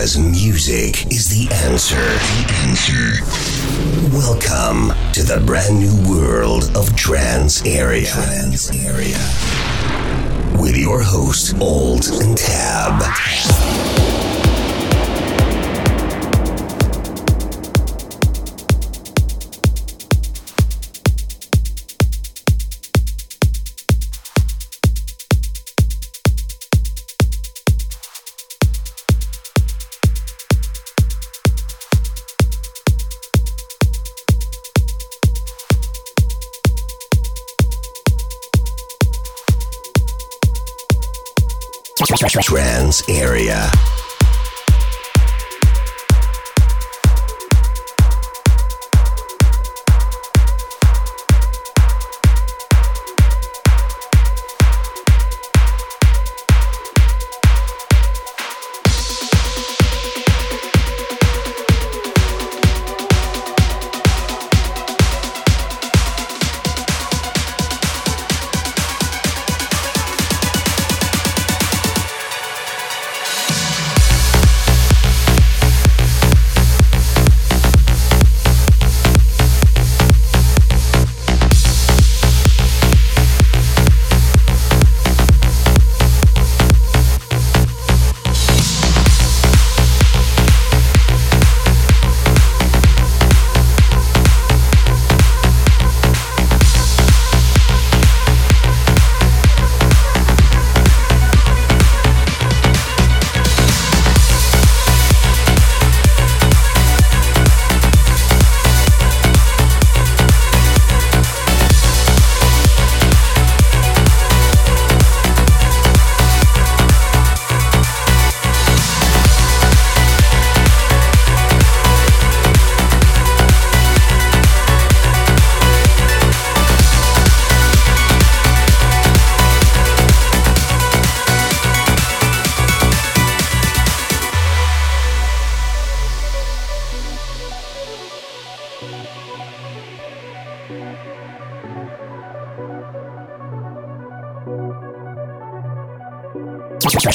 Because music is the answer. The answer. Welcome to the brand new world of Trance Area. Trance Area. With your host, Alt and Tab. Trance Area.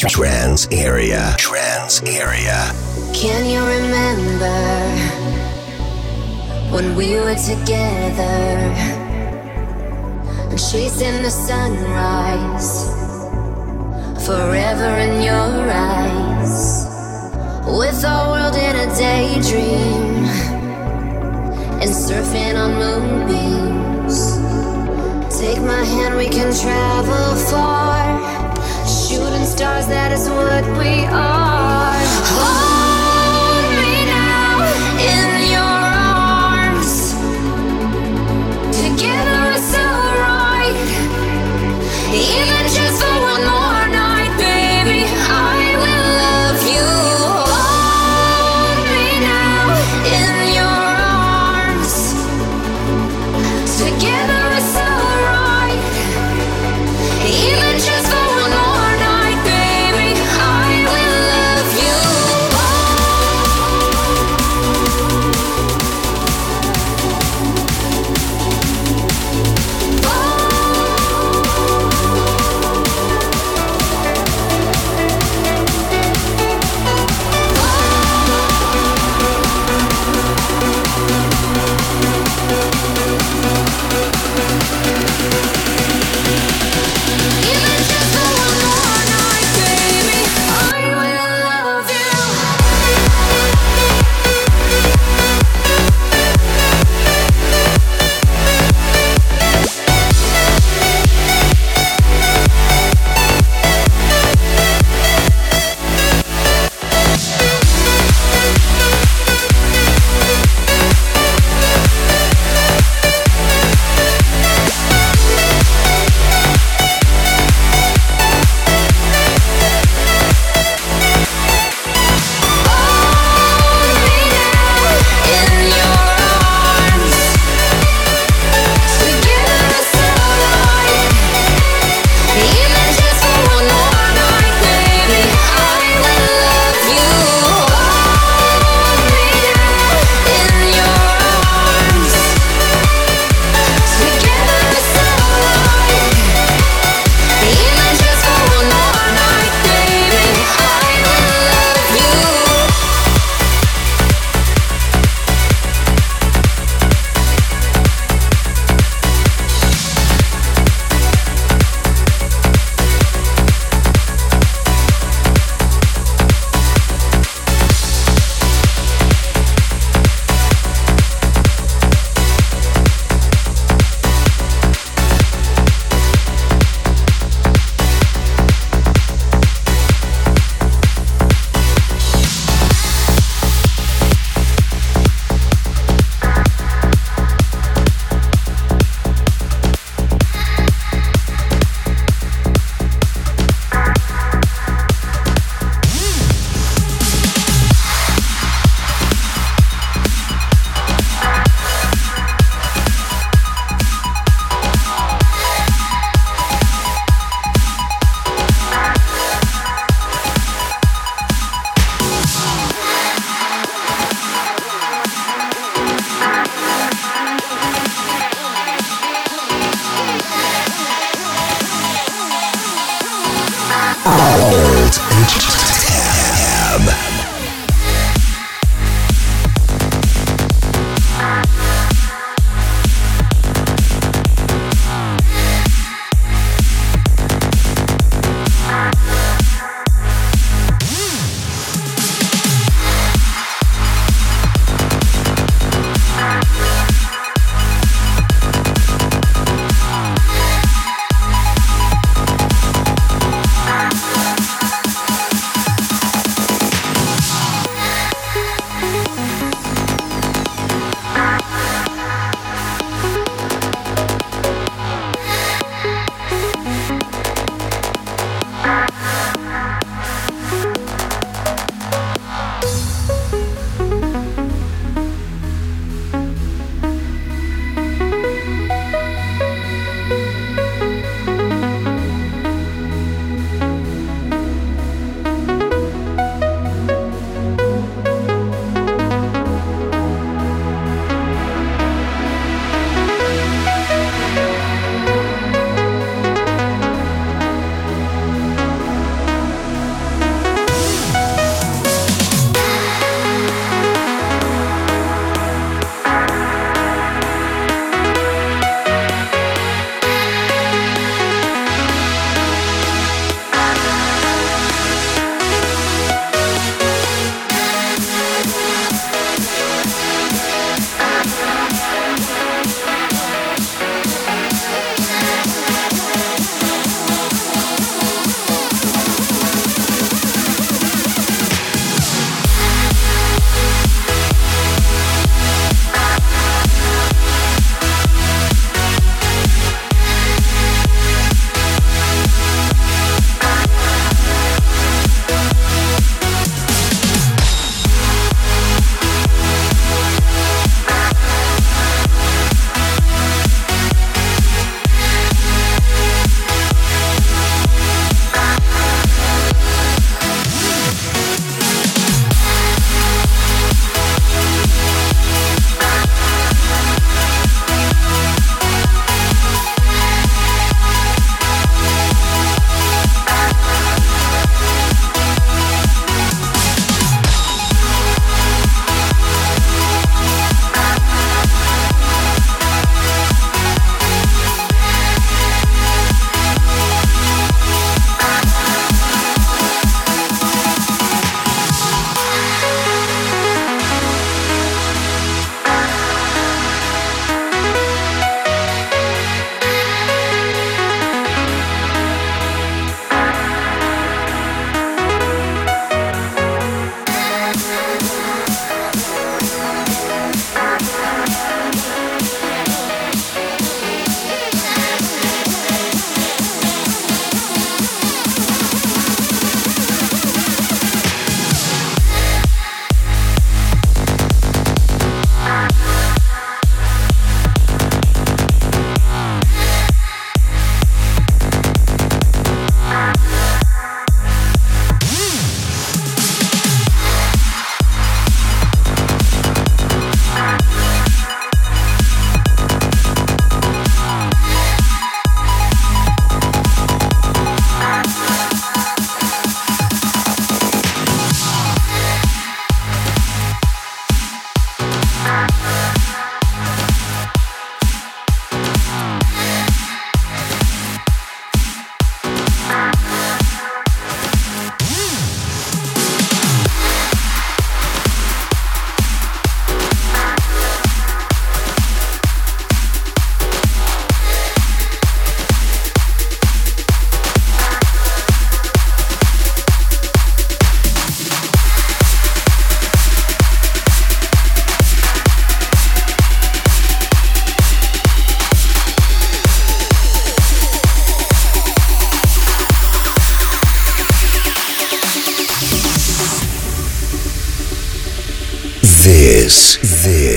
Trance area. Trance area. Can you remember when we were together and chasing the sunrise? Forever in your eyes, with our world in a daydream and surfing on moonbeams. Take my hand, we can travel far shooting stars, that is what we are. Hold me now in your arms. Together it's alright.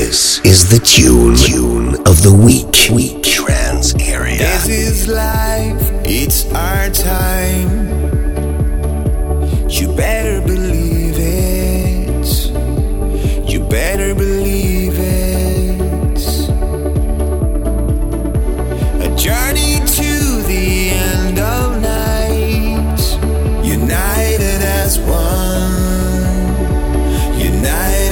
This is the tune, tune of the week. Week trance area. This is life. It's our time. You better believe it. You better believe it. A journey to the end of night. United as one. United.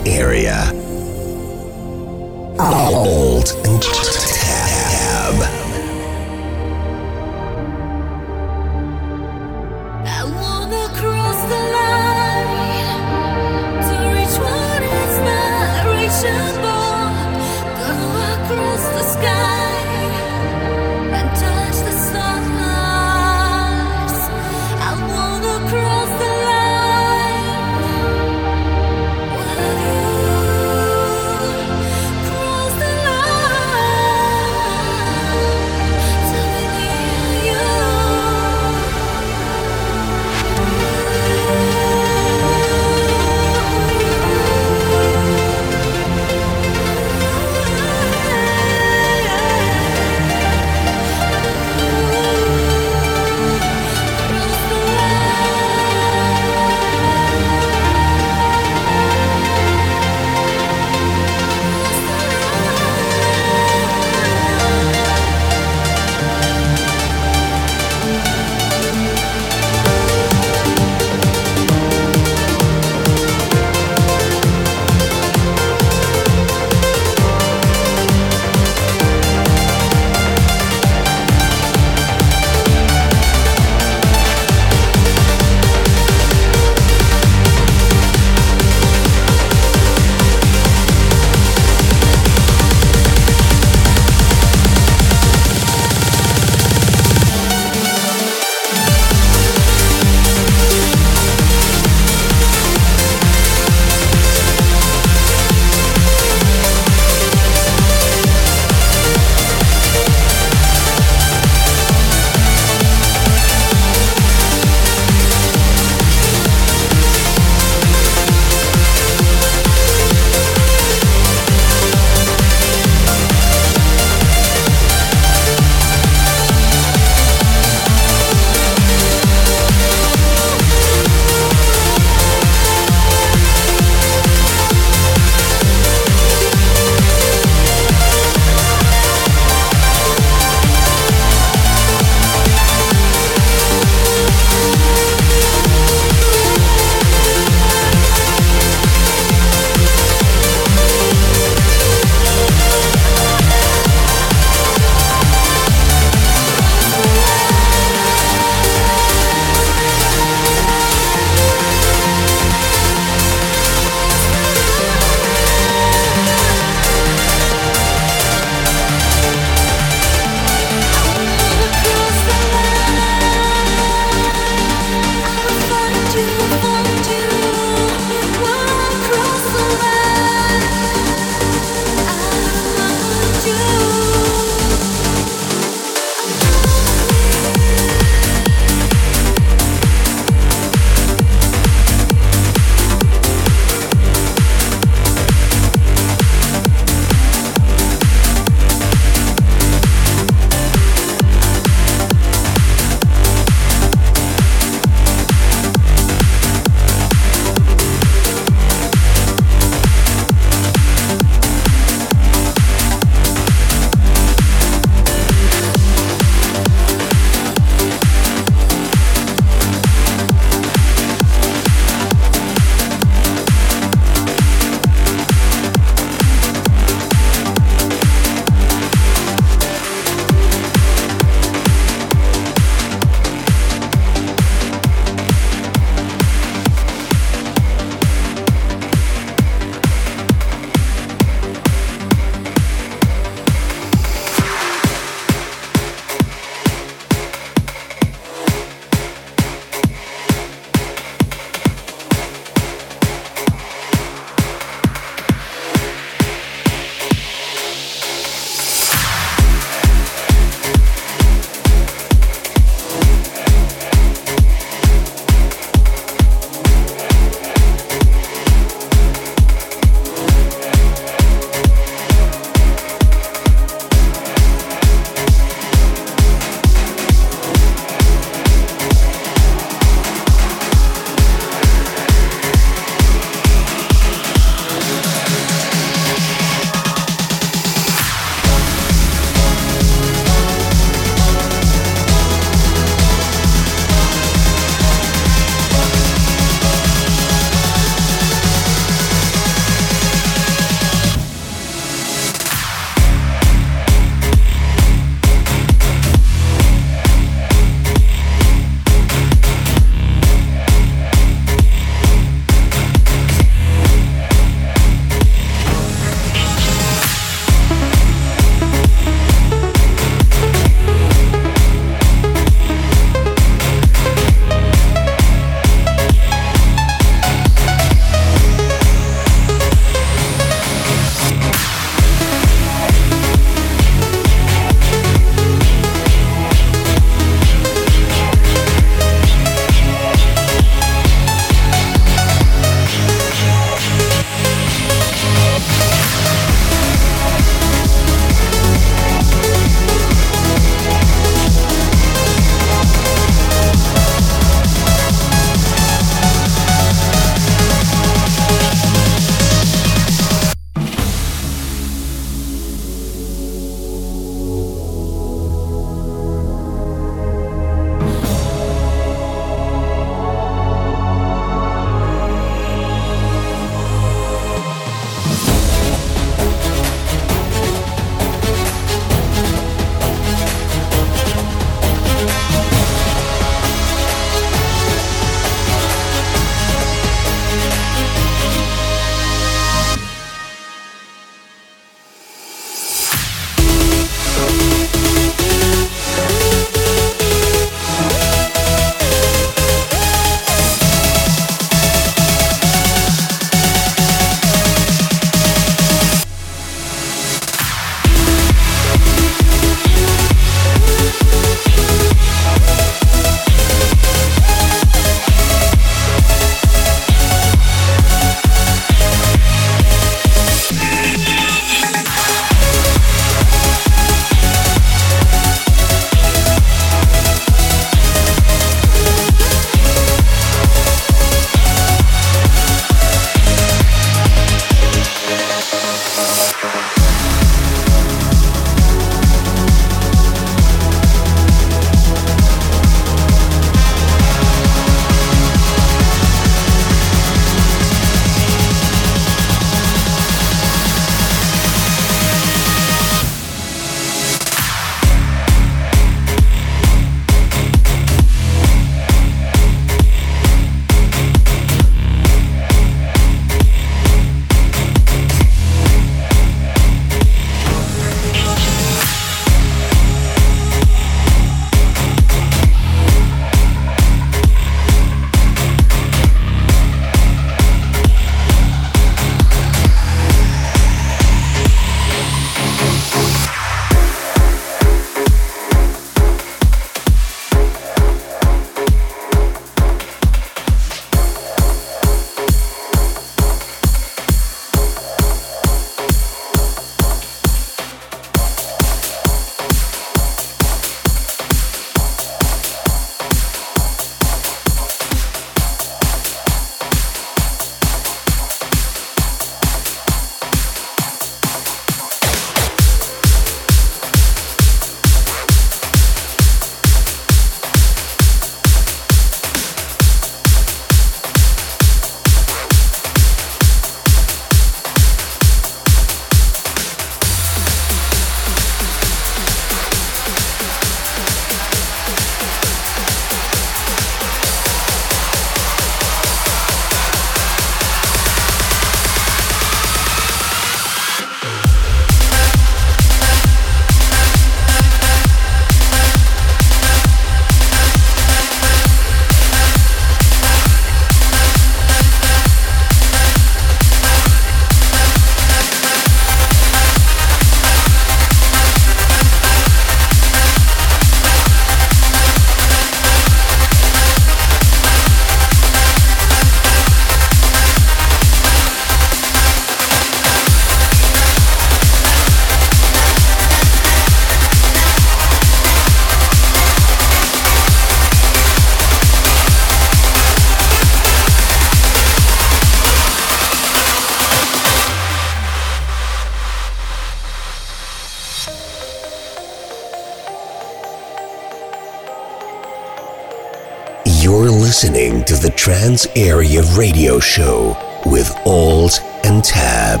Trance Area Radio Show with Alt and Tab.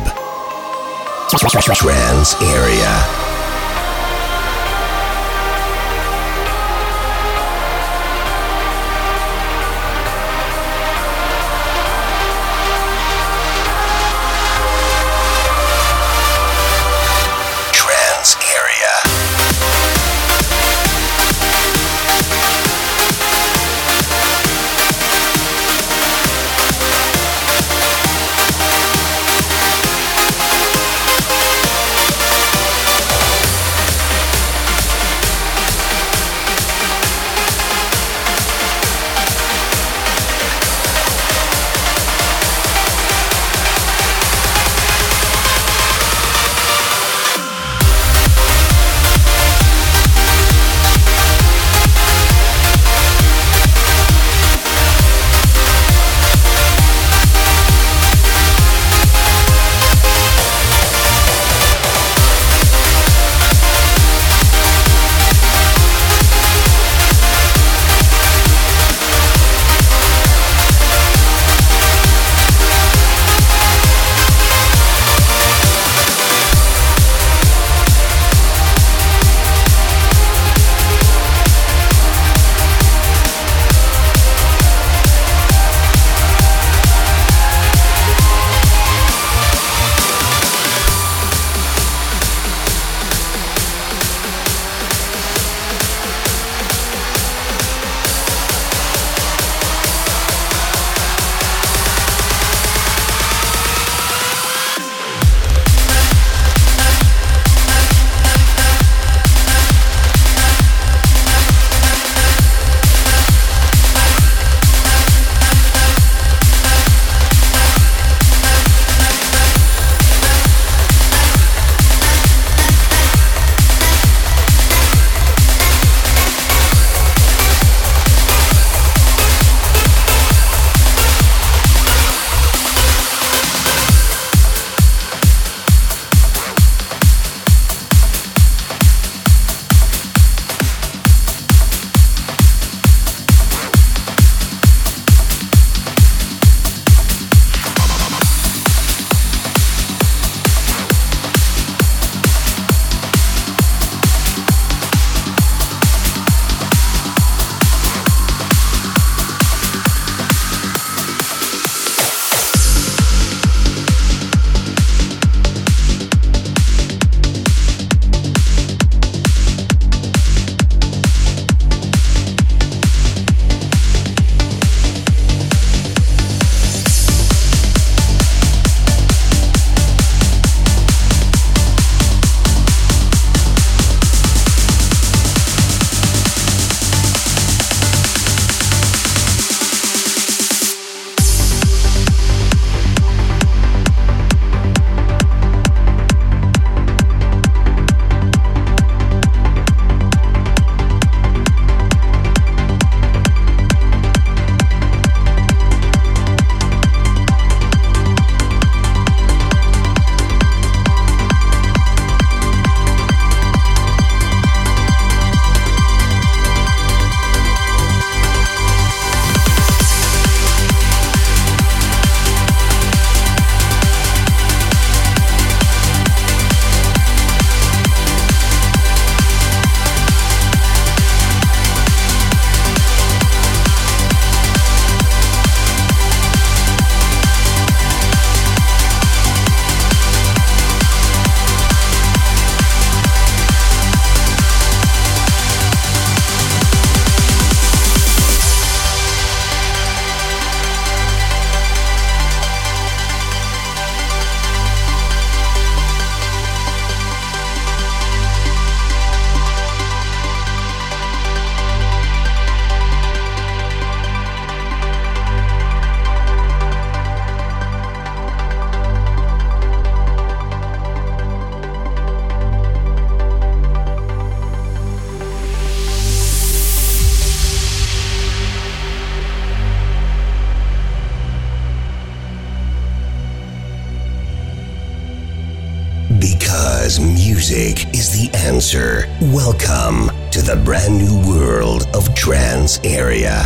Trance Area. Area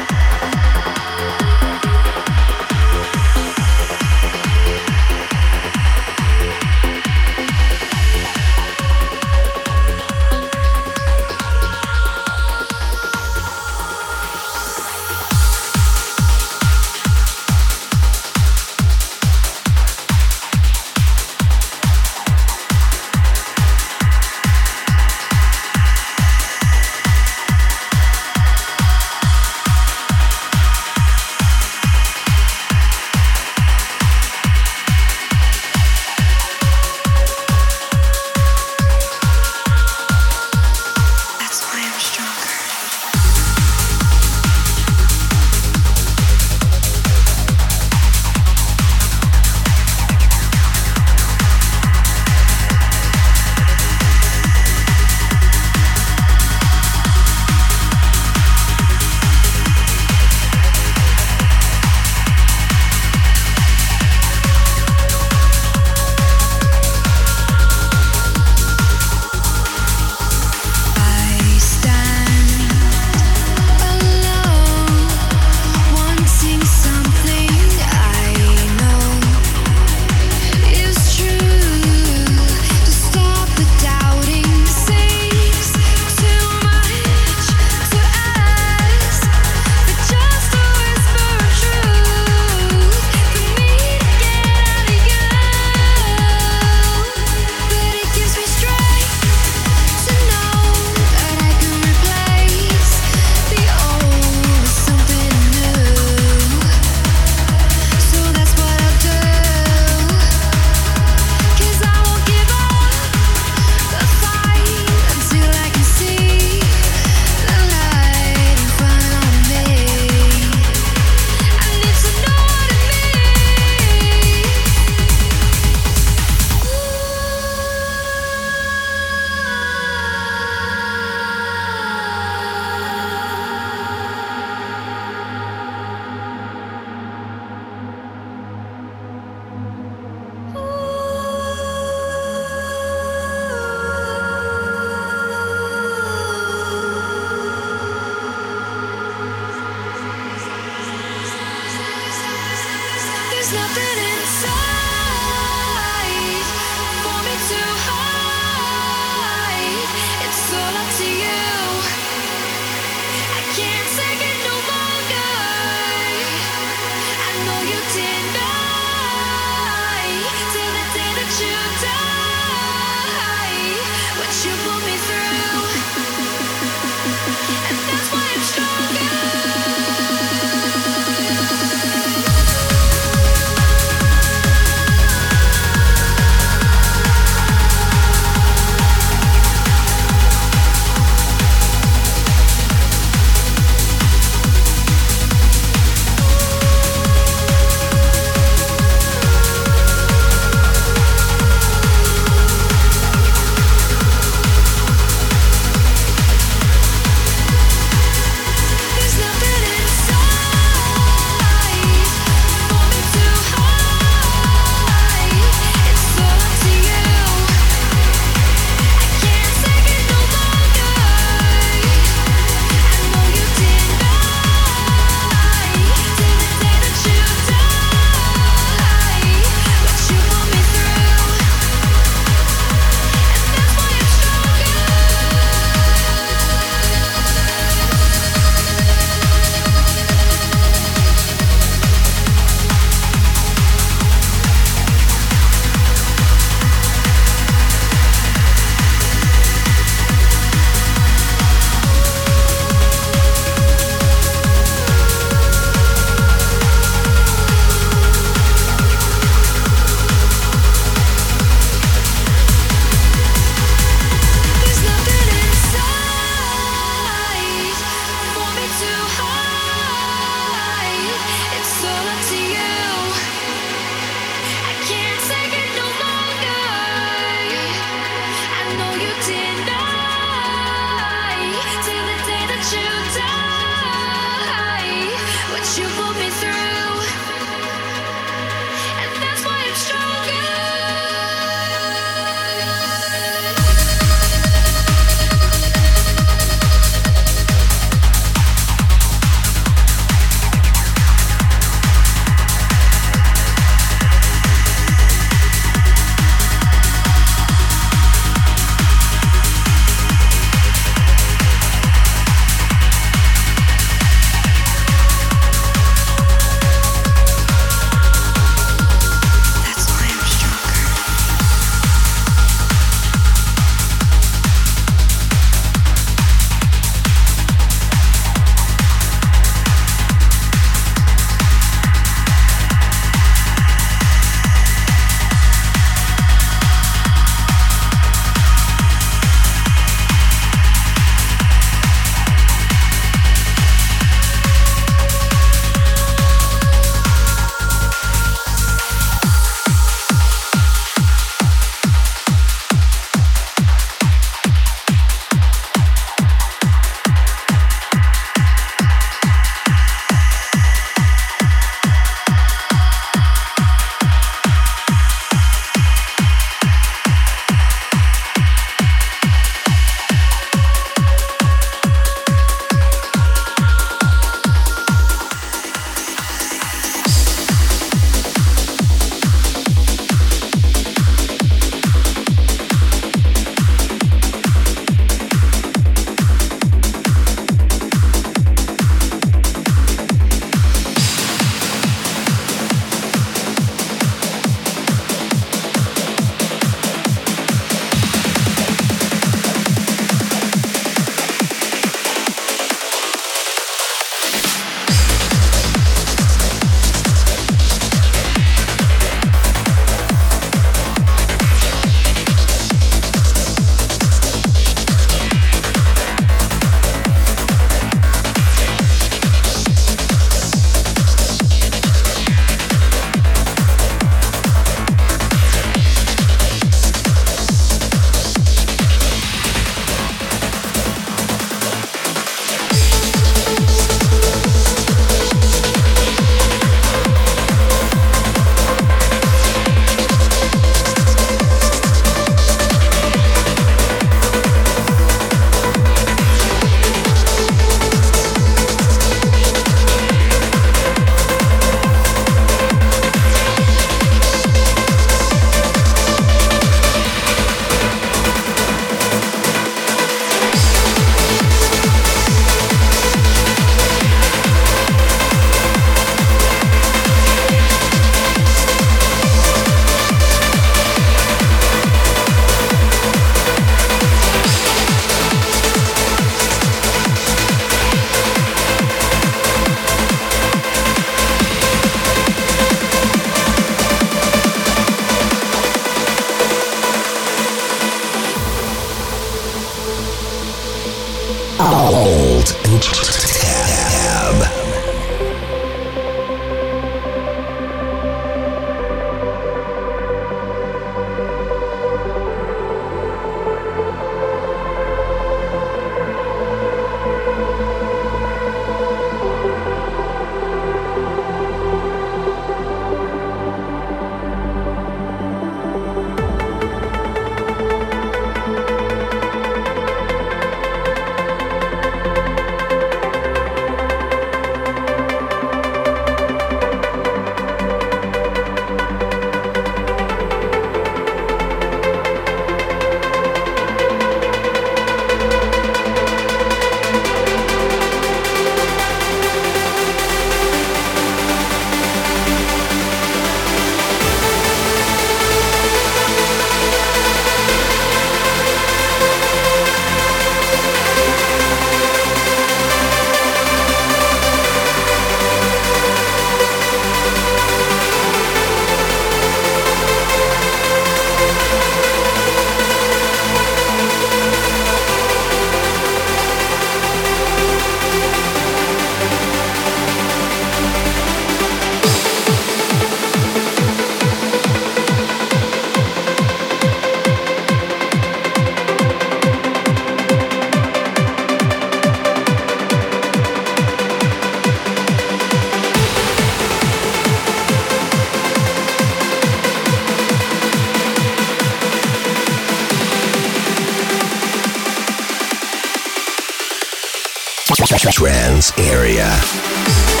Trance Area.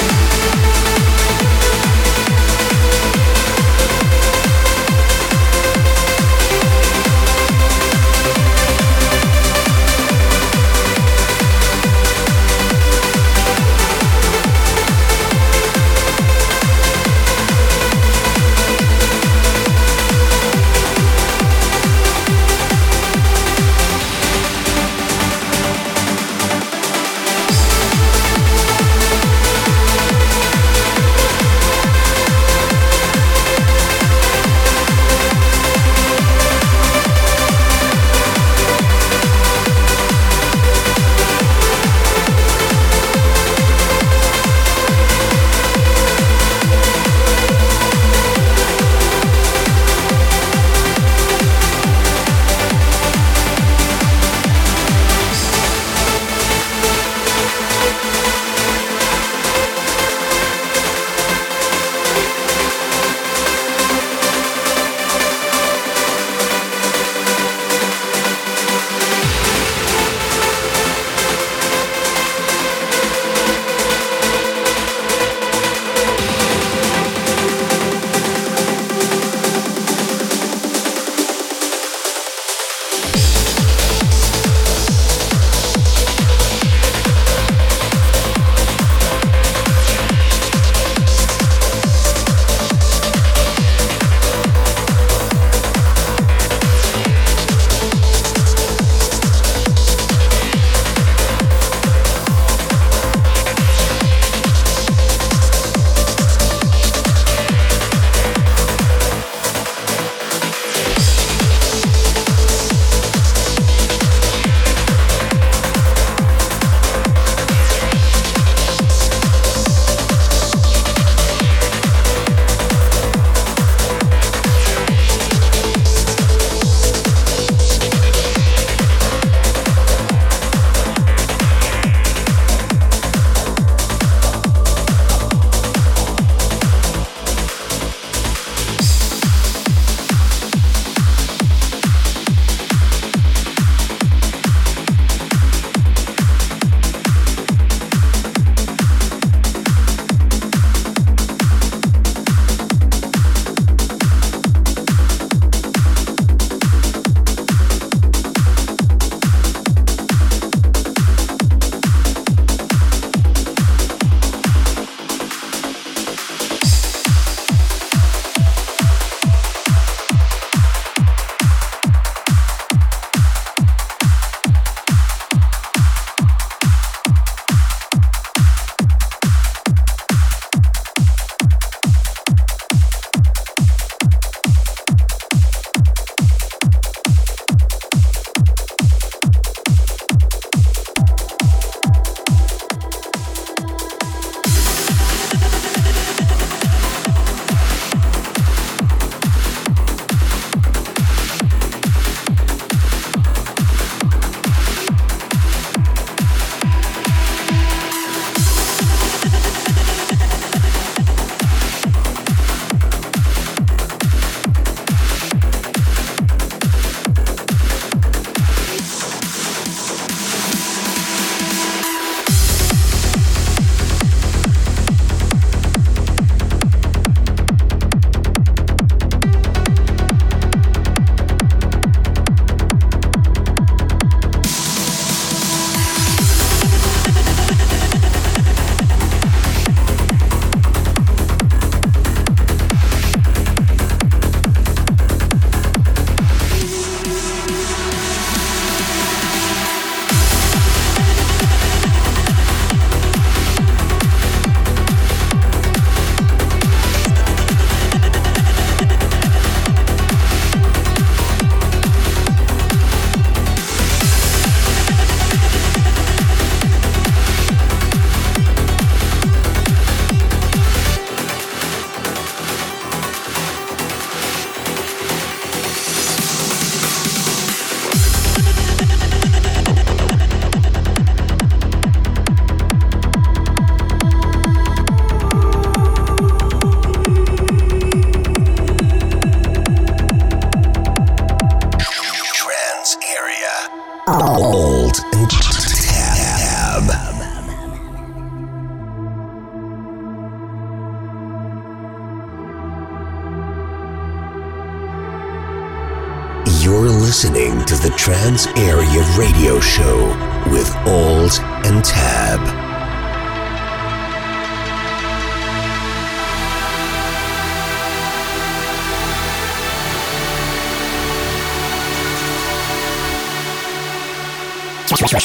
Trance Area Radio Show with Alt and Tab.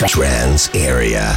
Trance Area.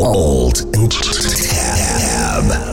Alt and Tab.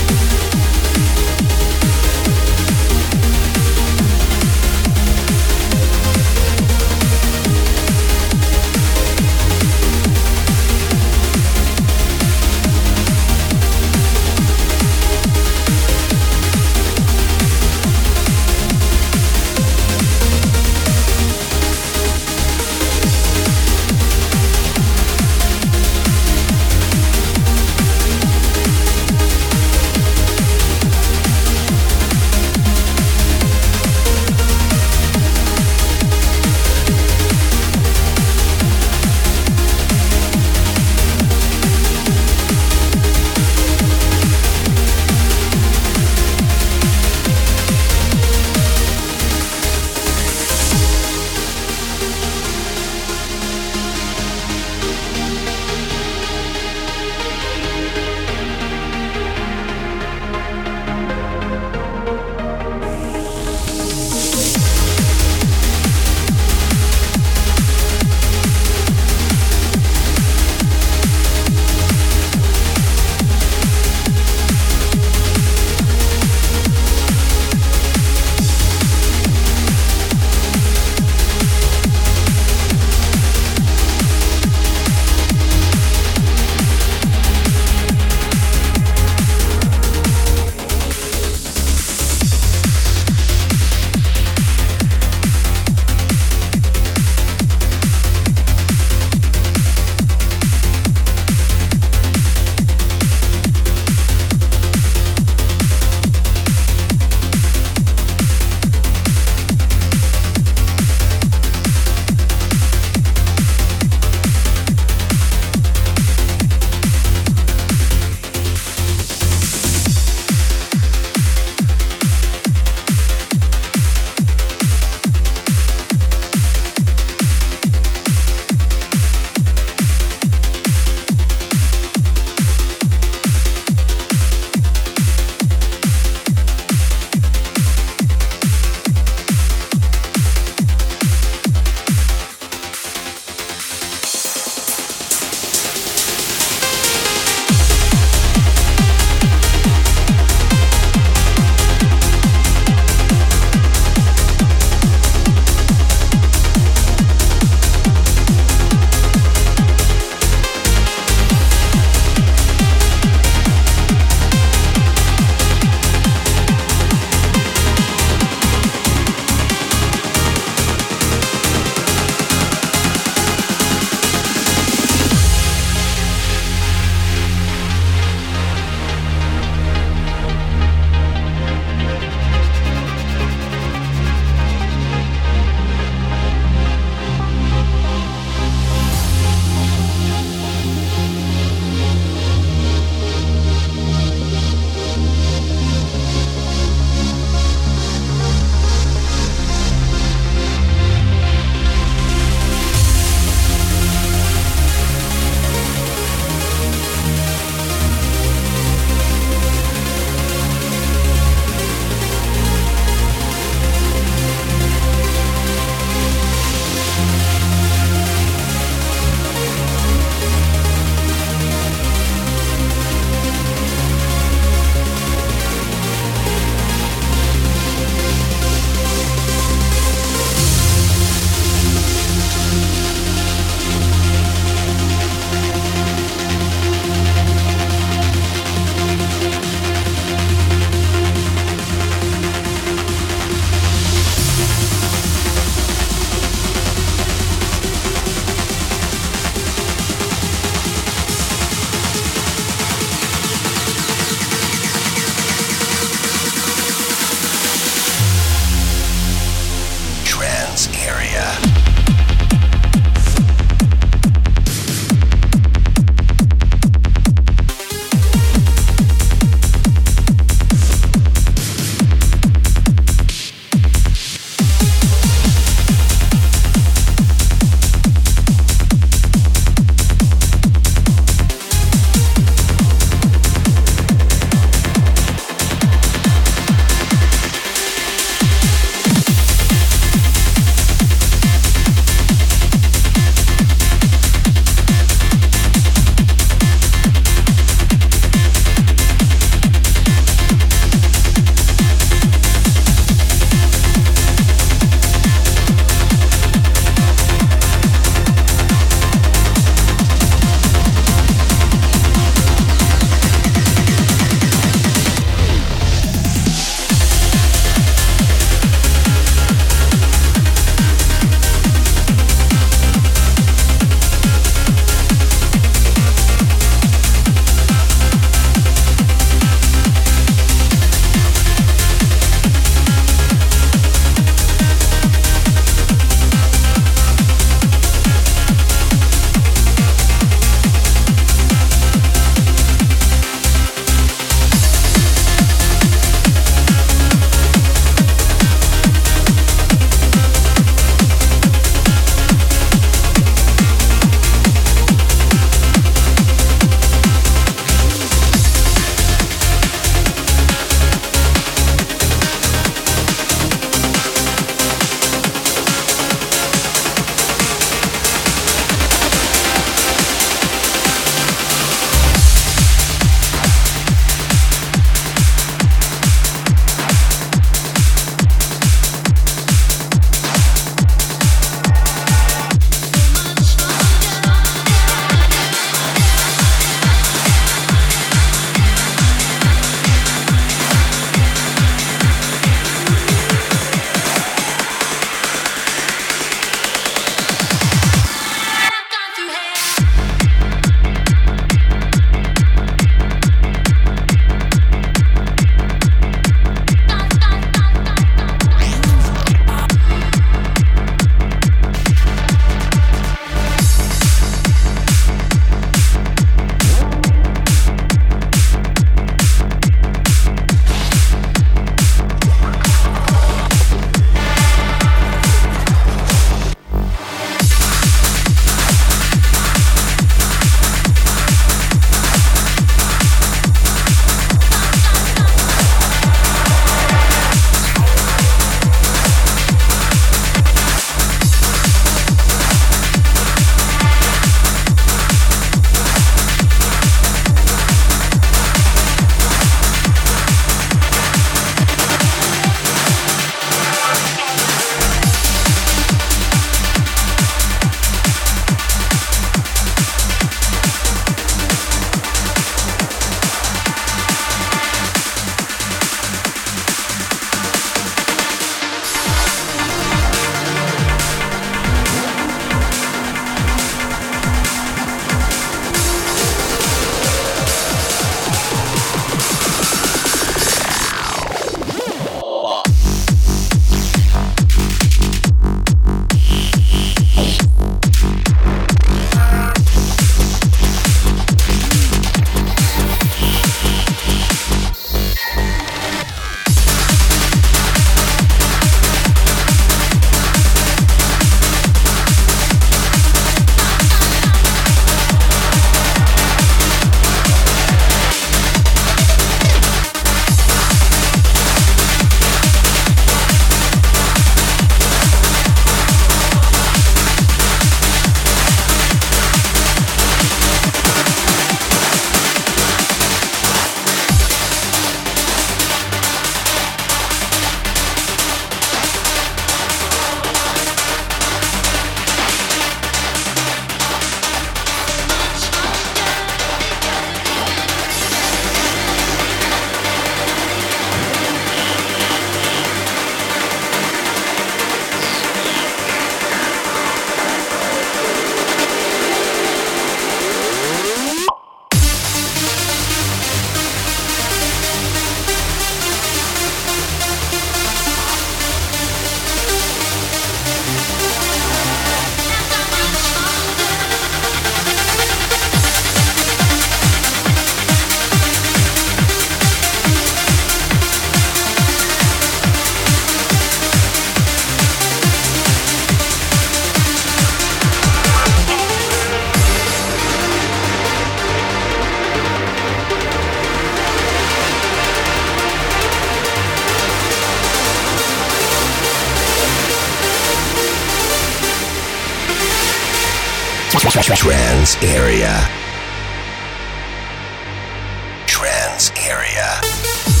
Trance Area.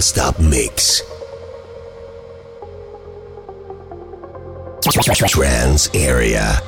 Non-stop mix. Trance area.